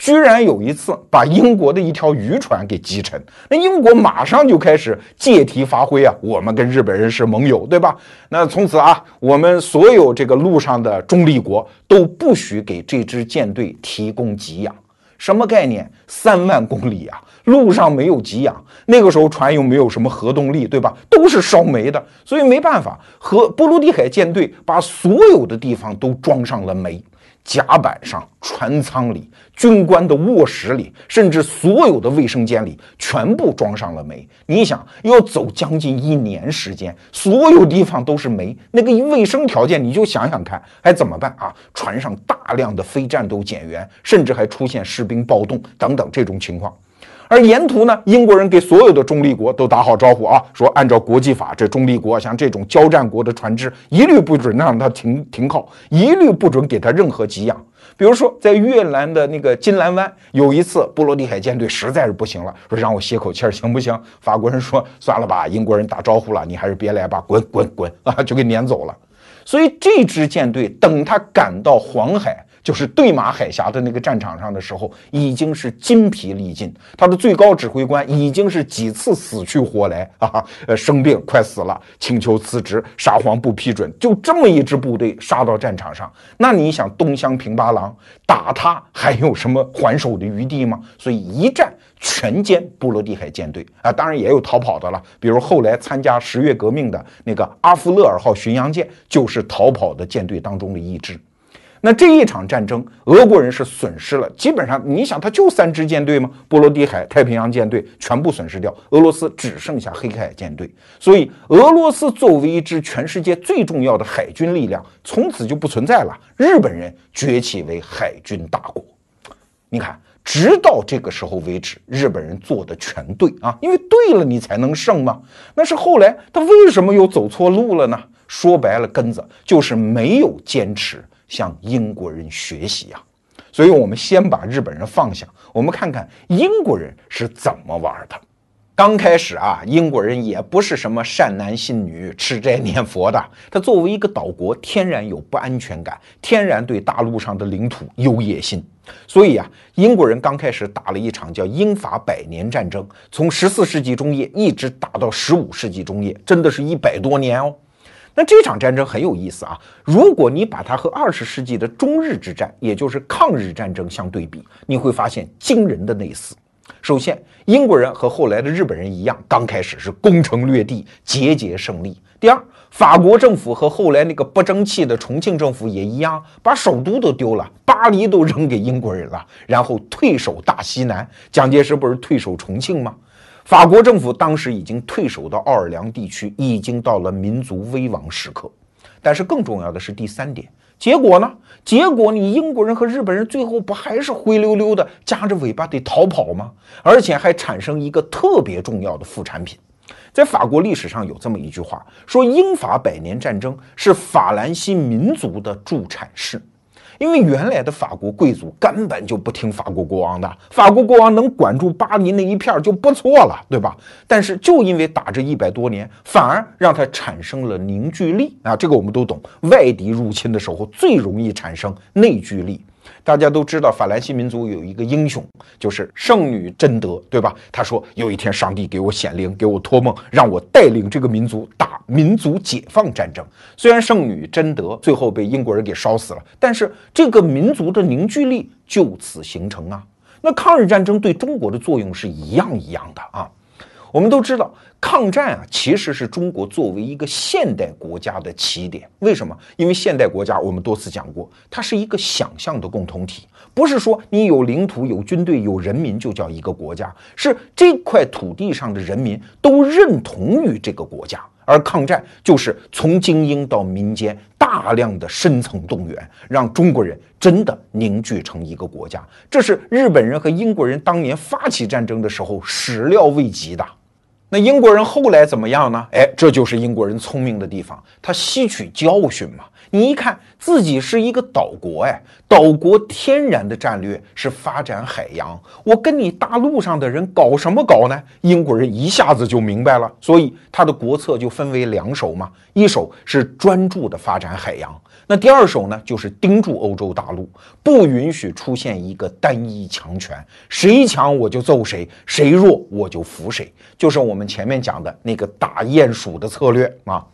居然有一次把英国的一条渔船给击沉，那英国马上就开始借题发挥啊，我们跟日本人是盟友，对吧？那从此啊，我们所有这个路上的中立国都不许给这支舰队提供给养，什么概念？三万公里啊，路上没有给养，那个时候船又没有什么核动力，对吧？都是烧煤的，所以没办法，和波罗的海舰队把所有的地方都装上了煤。甲板上、船舱里、军官的卧室里，甚至所有的卫生间里，全部装上了煤。你想要走将近一年时间，所有地方都是煤，那个卫生条件，你就想想看，还怎么办啊？船上大量的非战斗减员，甚至还出现士兵暴动等等这种情况。而沿途呢，英国人给所有的中立国都打好招呼啊，说按照国际法，这中立国像这种交战国的船只，一律不准让他停停靠，一律不准给他任何给养。比如说，在越南的那个金兰湾，有一次波罗的海舰队实在是不行了，说让我歇口气儿行不行？法国人说算了吧，英国人打招呼了，你还是别来吧，滚滚滚啊，就给撵走了。所以这支舰队等他赶到黄海。就是对马海峡的那个战场上的时候，已经是筋疲力尽。他的最高指挥官已经是几次死去活来啊，呃，生病快死了，请求辞职，沙皇不批准。就这么一支部队杀到战场上，那你想东乡平八郎打他还有什么还手的余地吗？所以一战全歼波罗的海舰队啊，当然也有逃跑的了，比如后来参加十月革命的那个阿夫勒尔号巡洋舰，就是逃跑的舰队当中的一支。那这一场战争，俄国人是损失了，基本上你想，他就三支舰队吗？波罗的海、太平洋舰队全部损失掉，俄罗斯只剩下黑海舰队。所以，俄罗斯作为一支全世界最重要的海军力量，从此就不存在了。日本人崛起为海军大国。你看，直到这个时候为止，日本人做的全对啊，因为对了，你才能胜嘛。那是后来他为什么又走错路了呢？说白了，根子就是没有坚持。向英国人学习呀，所以我们先把日本人放下，我们看看英国人是怎么玩的。刚开始啊，英国人也不是什么善男信女、吃斋念佛的。他作为一个岛国，天然有不安全感，天然对大陆上的领土有野心。所以啊，英国人刚开始打了一场叫英法百年战争，从十四世纪中叶一直打到十五世纪中叶，真的是一百多年哦。那这场战争很有意思啊！如果你把它和二十世纪的中日之战，也就是抗日战争相对比，你会发现惊人的类似。首先，英国人和后来的日本人一样，刚开始是攻城略地，节节胜利。第二，法国政府和后来那个不争气的重庆政府也一样，把首都都丢了，巴黎都扔给英国人了，然后退守大西南。蒋介石不是退守重庆吗？法国政府当时已经退守到奥尔良地区，已经到了民族危亡时刻。但是更重要的是第三点，结果呢？结果你英国人和日本人最后不还是灰溜溜的夹着尾巴得逃跑吗？而且还产生一个特别重要的副产品。在法国历史上有这么一句话，说英法百年战争是法兰西民族的助产士。因为原来的法国贵族根本就不听法国国王的，法国国王能管住巴黎那一片就不错了，对吧？但是就因为打这一百多年，反而让他产生了凝聚力啊！这个我们都懂，外敌入侵的时候最容易产生内聚力。大家都知道，法兰西民族有一个英雄，就是圣女贞德，对吧？他说有一天上帝给我显灵，给我托梦，让我带领这个民族打民族解放战争。虽然圣女贞德最后被英国人给烧死了，但是这个民族的凝聚力就此形成啊。那抗日战争对中国的作用是一样一样的啊。我们都知道，抗战啊，其实是中国作为一个现代国家的起点。为什么？因为现代国家，我们多次讲过，它是一个想象的共同体，不是说你有领土、有军队、有人民就叫一个国家，是这块土地上的人民都认同于这个国家。而抗战就是从精英到民间大量的深层动员，让中国人真的凝聚成一个国家。这是日本人和英国人当年发起战争的时候始料未及的。那英国人后来怎么样呢？哎，这就是英国人聪明的地方，他吸取教训嘛。你一看自己是一个岛国，哎，岛国天然的战略是发展海洋，我跟你大陆上的人搞什么搞呢？英国人一下子就明白了，所以他的国策就分为两手嘛，一手是专注的发展海洋。那第二手呢，就是盯住欧洲大陆，不允许出现一个单一强权，谁强我就揍谁，谁弱我就服谁，就是我们前面讲的那个打鼹鼠的策略啊。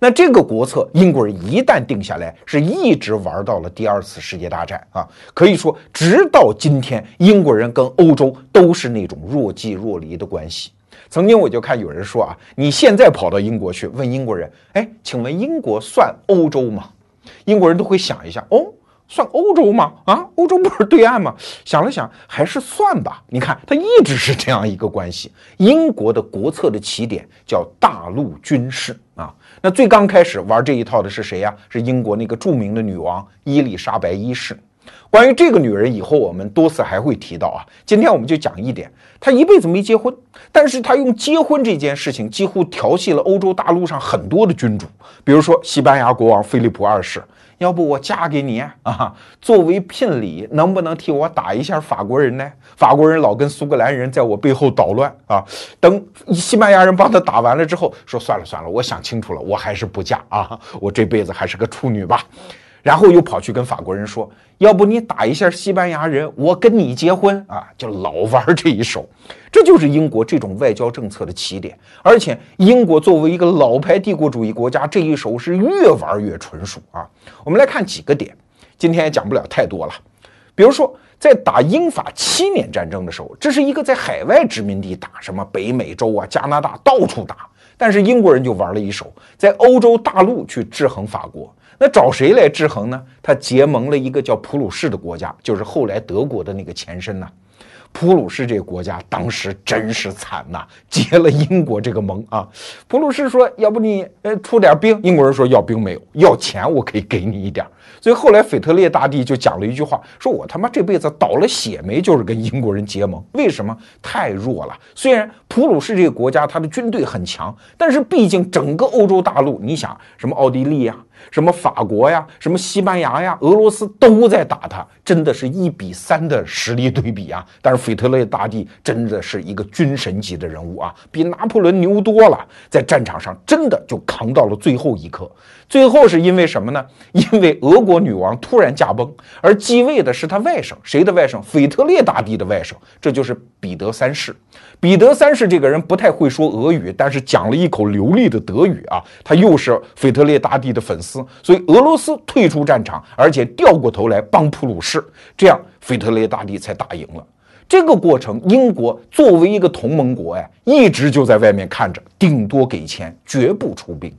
那这个国策，英国人一旦定下来，是一直玩到了第二次世界大战啊。可以说，直到今天，英国人跟欧洲都是那种若即若离的关系。曾经我就看有人说啊，你现在跑到英国去问英国人，哎，请问英国算欧洲吗？英国人都会想一下，哦，算欧洲吗？啊，欧洲不是对岸吗？想了想，还是算吧。你看，它一直是这样一个关系。英国的国策的起点叫大陆军事啊。那最刚开始玩这一套的是谁呀？是英国那个著名的女王伊丽莎白一世。关于这个女人，以后我们多次还会提到啊。今天我们就讲一点，她一辈子没结婚，但是她用结婚这件事情几乎调戏了欧洲大陆上很多的君主，比如说西班牙国王菲利普二世。要不我嫁给你啊？作为聘礼，能不能替我打一下法国人呢？法国人老跟苏格兰人在我背后捣乱啊！等西班牙人帮他打完了之后，说算了算了，我想清楚了，我还是不嫁啊！我这辈子还是个处女吧。然后又跑去跟法国人说：“要不你打一下西班牙人，我跟你结婚啊！”就老玩这一手，这就是英国这种外交政策的起点。而且，英国作为一个老牌帝国主义国家，这一手是越玩越纯熟啊！我们来看几个点，今天也讲不了太多了。比如说，在打英法七年战争的时候，这是一个在海外殖民地打，什么北美洲啊、加拿大到处打，但是英国人就玩了一手，在欧洲大陆去制衡法国。那找谁来制衡呢？他结盟了一个叫普鲁士的国家，就是后来德国的那个前身呢。普鲁士这个国家当时真是惨呐，结了英国这个盟啊。普鲁士说：“要不你呃出点兵？”英国人说：“要兵没有，要钱我可以给你一点。”所以后来腓特烈大帝就讲了一句话：“说我他妈这辈子倒了血霉，就是跟英国人结盟。为什么？太弱了。虽然普鲁士这个国家他的军队很强，但是毕竟整个欧洲大陆，你想什么奥地利呀？”什么法国呀，什么西班牙呀，俄罗斯都在打他，真的是一比三的实力对比啊！但是腓特烈大帝真的是一个军神级的人物啊，比拿破仑牛多了，在战场上真的就扛到了最后一刻。最后是因为什么呢？因为俄国女王突然驾崩，而继位的是他外甥，谁的外甥？腓特烈大帝的外甥，这就是彼得三世。彼得三世这个人不太会说俄语，但是讲了一口流利的德语啊。他又是腓特烈大帝的粉丝，所以俄罗斯退出战场，而且掉过头来帮普鲁士，这样腓特烈大帝才打赢了。这个过程，英国作为一个同盟国呀，一直就在外面看着，顶多给钱，绝不出兵。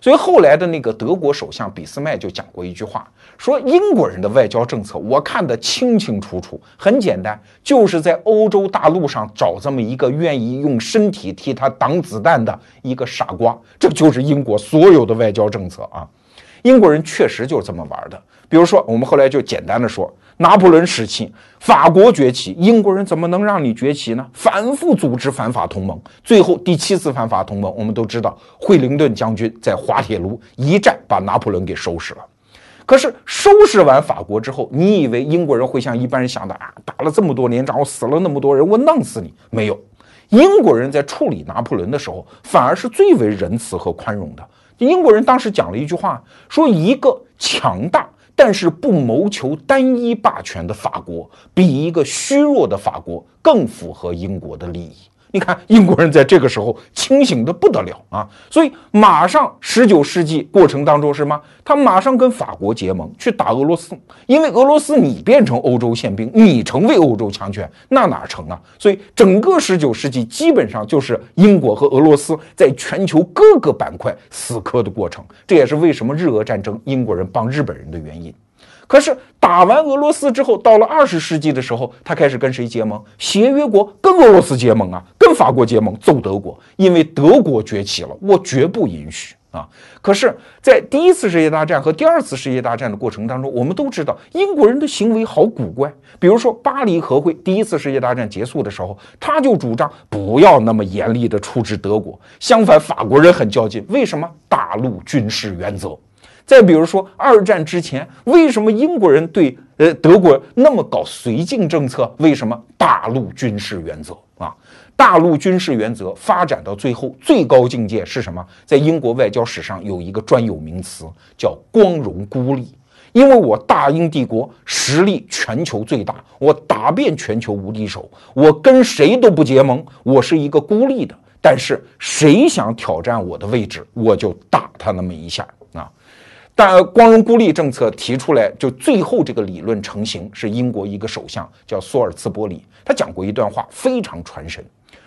所以后来的那个德国首相俾斯麦就讲过一句话，说英国人的外交政策我看得清清楚楚，很简单，就是在欧洲大陆上找这么一个愿意用身体替他挡子弹的一个傻瓜，这就是英国所有的外交政策啊。英国人确实就是这么玩的。比如说，我们后来就简单的说。拿破仑时期，法国崛起，英国人怎么能让你崛起呢？反复组织反法同盟，最后第七次反法同盟，我们都知道，惠灵顿将军在滑铁卢一战把拿破仑给收拾了。可是收拾完法国之后，你以为英国人会像一般人想的啊，打了这么多年仗，我死了那么多人，我弄死你？没有，英国人在处理拿破仑的时候，反而是最为仁慈和宽容的。英国人当时讲了一句话，说一个强大。但是不谋求单一霸权的法国，比一个虚弱的法国更符合英国的利益。你看，英国人在这个时候清醒的不得了啊！所以马上十九世纪过程当中是吗？他马上跟法国结盟去打俄罗斯，因为俄罗斯你变成欧洲宪兵，你成为欧洲强权，那哪成啊？所以整个十九世纪基本上就是英国和俄罗斯在全球各个板块死磕的过程。这也是为什么日俄战争英国人帮日本人的原因。可是打完俄罗斯之后，到了二十世纪的时候，他开始跟谁结盟？协约国跟俄罗斯结盟啊，跟法国结盟，揍德国，因为德国崛起了，我绝不允许啊！可是，在第一次世界大战和第二次世界大战的过程当中，我们都知道英国人的行为好古怪。比如说巴黎和会，第一次世界大战结束的时候，他就主张不要那么严厉的处置德国，相反，法国人很较劲，为什么？大陆军事原则。再比如说，二战之前，为什么英国人对呃德国那么搞绥靖政策？为什么大陆军事原则啊？大陆军事原则发展到最后最高境界是什么？在英国外交史上有一个专有名词叫“光荣孤立”，因为我大英帝国实力全球最大，我打遍全球无敌手，我跟谁都不结盟，我是一个孤立的。但是谁想挑战我的位置，我就打他那么一下。但光荣孤立政策提出来，就最后这个理论成型，是英国一个首相叫索尔茨伯里，他讲过一段话，非常传神，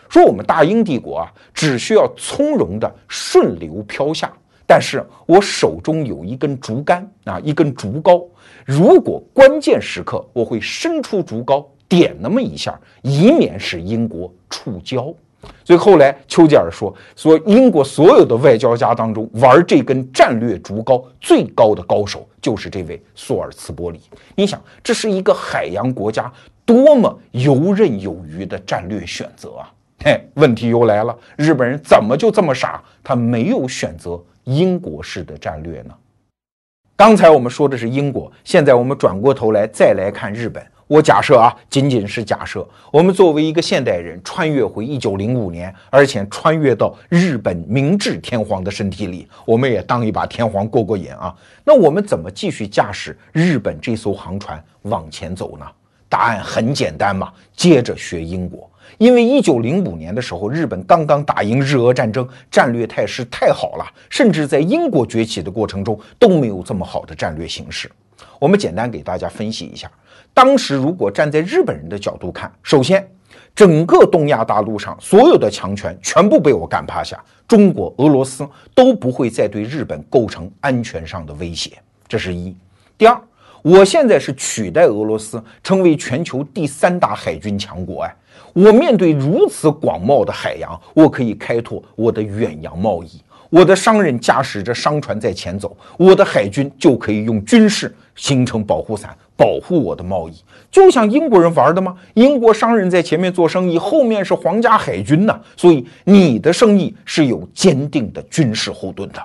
说我们大英帝国啊，只需要从容的顺流飘下，但是我手中有一根竹竿啊，一根竹篙，如果关键时刻我会伸出竹篙点那么一下，以免使英国触礁。所以后来丘吉尔说：“说英国所有的外交家当中，玩这根战略竹篙最高的高手就是这位索尔茨伯里。你想，这是一个海洋国家多么游刃有余的战略选择啊！嘿，问题又来了，日本人怎么就这么傻？他没有选择英国式的战略呢？刚才我们说的是英国，现在我们转过头来再来看日本。我假设啊，仅仅是假设，我们作为一个现代人穿越回一九零五年，而且穿越到日本明治天皇的身体里，我们也当一把天皇过过瘾啊。那我们怎么继续驾驶日本这艘航船往前走呢？答案很简单嘛，接着学英国。因为一九零五年的时候，日本刚刚打赢日俄战争，战略态势太好了，甚至在英国崛起的过程中都没有这么好的战略形势。我们简单给大家分析一下。当时如果站在日本人的角度看，首先，整个东亚大陆上所有的强权全部被我干趴下，中国、俄罗斯都不会再对日本构成安全上的威胁，这是一。第二，我现在是取代俄罗斯成为全球第三大海军强国，哎，我面对如此广袤的海洋，我可以开拓我的远洋贸易。我的商人驾驶着商船在前走，我的海军就可以用军事形成保护伞，保护我的贸易，就像英国人玩的吗？英国商人在前面做生意，后面是皇家海军呢，所以你的生意是有坚定的军事后盾的。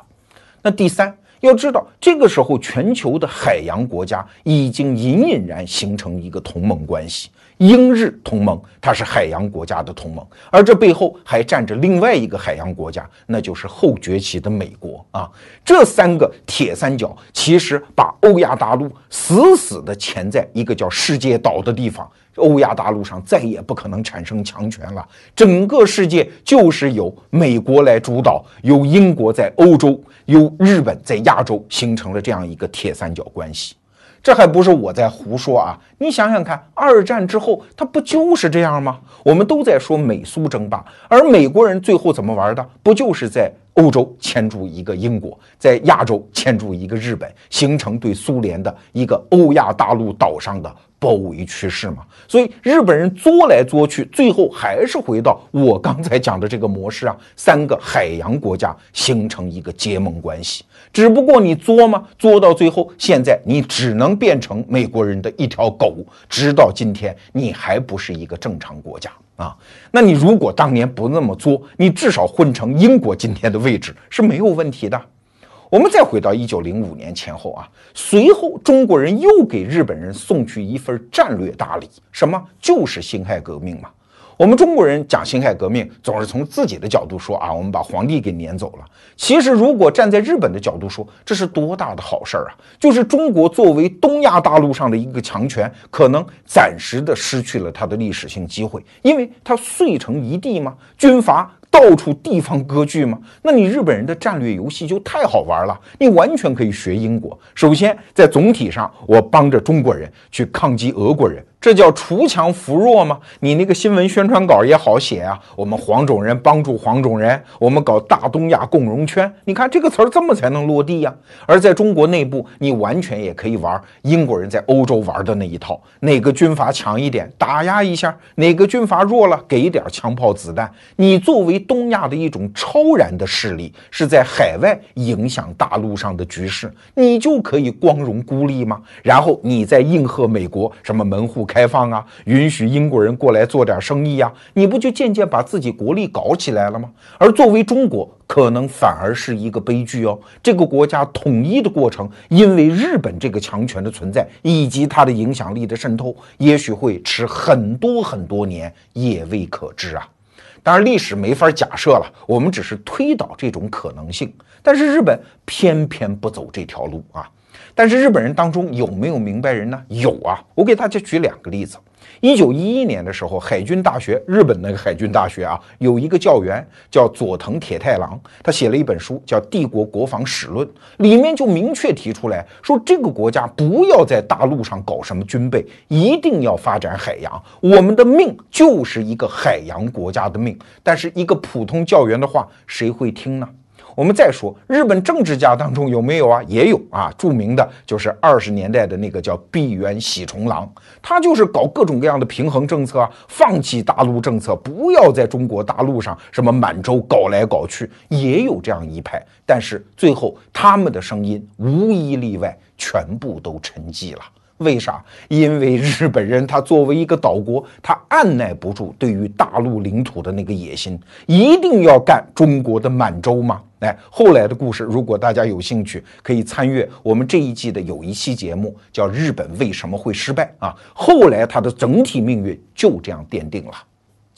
那第三，要知道这个时候全球的海洋国家已经隐隐然形成一个同盟关系。英日同盟，它是海洋国家的同盟，而这背后还站着另外一个海洋国家，那就是后崛起的美国啊。这三个铁三角其实把欧亚大陆死死地钳在一个叫世界岛的地方，欧亚大陆上再也不可能产生强权了。整个世界就是由美国来主导，由英国在欧洲，由日本在亚洲，形成了这样一个铁三角关系。这还不是我在胡说啊！你想想看，二战之后它不就是这样吗？我们都在说美苏争霸，而美国人最后怎么玩的？不就是在欧洲牵住一个英国，在亚洲牵住一个日本，形成对苏联的一个欧亚大陆岛上的。包围趋势嘛，所以日本人作来作去，最后还是回到我刚才讲的这个模式啊，三个海洋国家形成一个结盟关系。只不过你作嘛，作到最后，现在你只能变成美国人的一条狗，直到今天你还不是一个正常国家啊。那你如果当年不那么作，你至少混成英国今天的位置是没有问题的。我们再回到一九零五年前后啊，随后中国人又给日本人送去一份战略大礼，什么？就是辛亥革命嘛。我们中国人讲辛亥革命，总是从自己的角度说啊，我们把皇帝给撵走了。其实，如果站在日本的角度说，这是多大的好事儿啊！就是中国作为东亚大陆上的一个强权，可能暂时的失去了它的历史性机会，因为它碎成一地嘛，军阀。到处地方割据吗？那你日本人的战略游戏就太好玩了，你完全可以学英国。首先，在总体上，我帮着中国人去抗击俄国人。这叫锄强扶弱吗？你那个新闻宣传稿也好写啊。我们黄种人帮助黄种人，我们搞大东亚共荣圈。你看这个词儿这么才能落地呀。而在中国内部，你完全也可以玩英国人在欧洲玩的那一套。哪个军阀强一点，打压一下；哪个军阀弱了，给一点枪炮子弹。你作为东亚的一种超然的势力，是在海外影响大陆上的局势，你就可以光荣孤立吗？然后你再应和美国什么门户？开放啊，允许英国人过来做点生意呀，你不就渐渐把自己国力搞起来了吗？而作为中国，可能反而是一个悲剧哦。这个国家统一的过程，因为日本这个强权的存在以及它的影响力的渗透，也许会迟很多很多年，也未可知啊。当然，历史没法假设了，我们只是推导这种可能性。但是日本偏偏不走这条路啊。但是日本人当中有没有明白人呢？有啊，我给大家举两个例子。一九一一年的时候，海军大学，日本那个海军大学啊，有一个教员叫佐藤铁太郎，他写了一本书叫《帝国国防史论》，里面就明确提出来说，这个国家不要在大陆上搞什么军备，一定要发展海洋。我们的命就是一个海洋国家的命。但是一个普通教员的话，谁会听呢？我们再说日本政治家当中有没有啊？也有啊，著名的就是二十年代的那个叫闭原喜重郎，他就是搞各种各样的平衡政策啊，放弃大陆政策，不要在中国大陆上什么满洲搞来搞去，也有这样一派。但是最后他们的声音无一例外全部都沉寂了。为啥？因为日本人他作为一个岛国，他按耐不住对于大陆领土的那个野心，一定要干中国的满洲嘛。哎，后来的故事，如果大家有兴趣，可以参阅我们这一季的有一期节目，叫《日本为什么会失败》啊。后来他的整体命运就这样奠定了。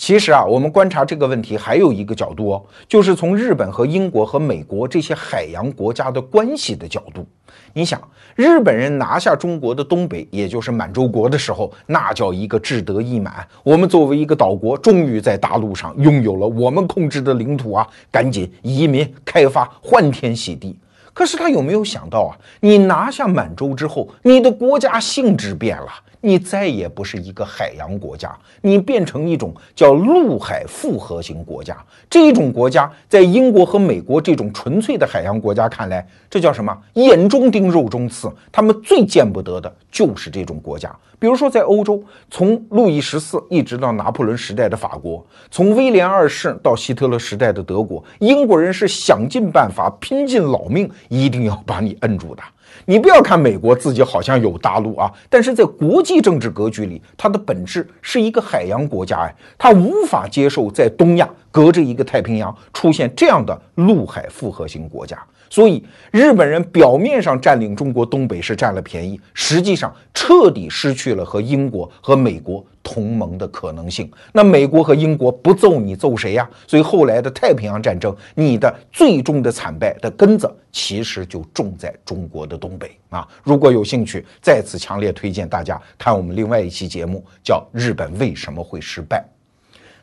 其实啊，我们观察这个问题还有一个角度哦，就是从日本和英国和美国这些海洋国家的关系的角度。你想，日本人拿下中国的东北，也就是满洲国的时候，那叫一个志得意满。我们作为一个岛国，终于在大陆上拥有了我们控制的领土啊，赶紧移民开发，欢天喜地。可是他有没有想到啊？你拿下满洲之后，你的国家性质变了。你再也不是一个海洋国家，你变成一种叫陆海复合型国家。这种国家在英国和美国这种纯粹的海洋国家看来，这叫什么？眼中钉，肉中刺。他们最见不得的就是这种国家。比如说，在欧洲，从路易十四一直到拿破仑时代的法国，从威廉二世到希特勒时代的德国，英国人是想尽办法、拼尽老命，一定要把你摁住的。你不要看美国自己好像有大陆啊，但是在国际政治格局里，它的本质是一个海洋国家哎，它无法接受在东亚隔着一个太平洋出现这样的陆海复合型国家。所以，日本人表面上占领中国东北是占了便宜，实际上彻底失去了和英国和美国同盟的可能性。那美国和英国不揍你揍谁呀？所以后来的太平洋战争，你的最终的惨败的根子其实就种在中国的东北啊！如果有兴趣，再次强烈推荐大家看我们另外一期节目，叫《日本为什么会失败》。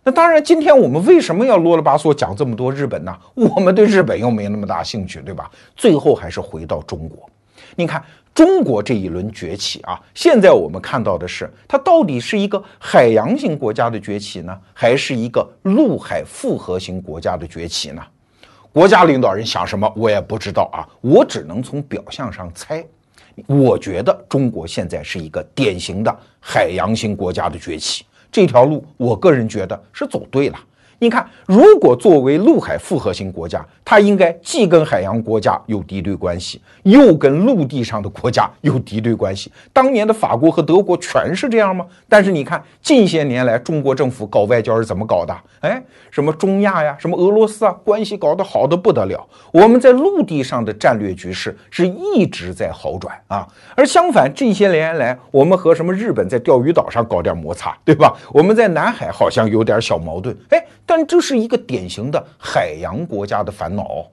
那当然，今天我们为什么要啰里吧嗦讲这么多日本呢？我们对日本又没那么大兴趣，对吧？最后还是回到中国。你看，中国这一轮崛起啊，现在我们看到的是，它到底是一个海洋型国家的崛起呢，还是一个陆海复合型国家的崛起呢？国家领导人想什么，我也不知道啊，我只能从表象上猜。我觉得中国现在是一个典型的海洋型国家的崛起。这条路，我个人觉得是走对了。你看，如果作为陆海复合型国家，它应该既跟海洋国家有敌对关系，又跟陆地上的国家有敌对关系。当年的法国和德国全是这样吗？但是你看，近些年来中国政府搞外交是怎么搞的？哎，什么中亚呀，什么俄罗斯啊，关系搞得好的不得了。我们在陆地上的战略局势是一直在好转啊。而相反，这些年来我们和什么日本在钓鱼岛上搞点摩擦，对吧？我们在南海好像有点小矛盾，哎。但这是一个典型的海洋国家的烦恼。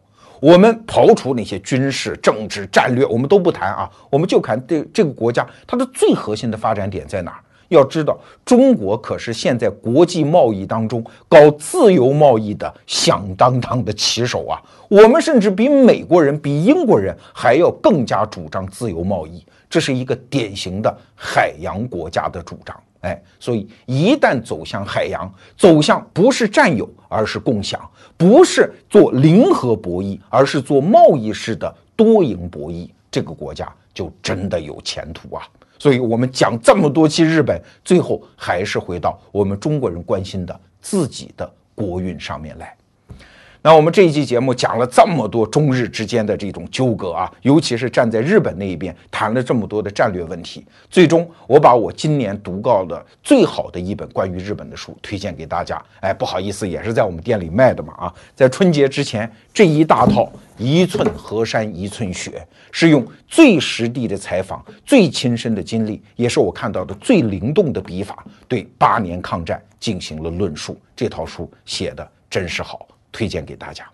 我们刨除那些军事、政治、战略，我们都不谈啊，我们就看这这个国家它的最核心的发展点在哪儿。要知道，中国可是现在国际贸易当中搞自由贸易的响当当的旗手啊。我们甚至比美国人、比英国人还要更加主张自由贸易，这是一个典型的海洋国家的主张。哎，所以一旦走向海洋，走向不是占有，而是共享；不是做零和博弈，而是做贸易式的多赢博弈，这个国家就真的有前途啊！所以，我们讲这么多期日本，最后还是回到我们中国人关心的自己的国运上面来。那我们这一期节目讲了这么多中日之间的这种纠葛啊，尤其是站在日本那一边谈了这么多的战略问题，最终我把我今年读到的最好的一本关于日本的书推荐给大家。哎，不好意思，也是在我们店里卖的嘛啊，在春节之前这一大套一寸河山一寸血，是用最实地的采访、最亲身的经历，也是我看到的最灵动的笔法，对八年抗战进行了论述。这套书写的真是好。推荐给大家。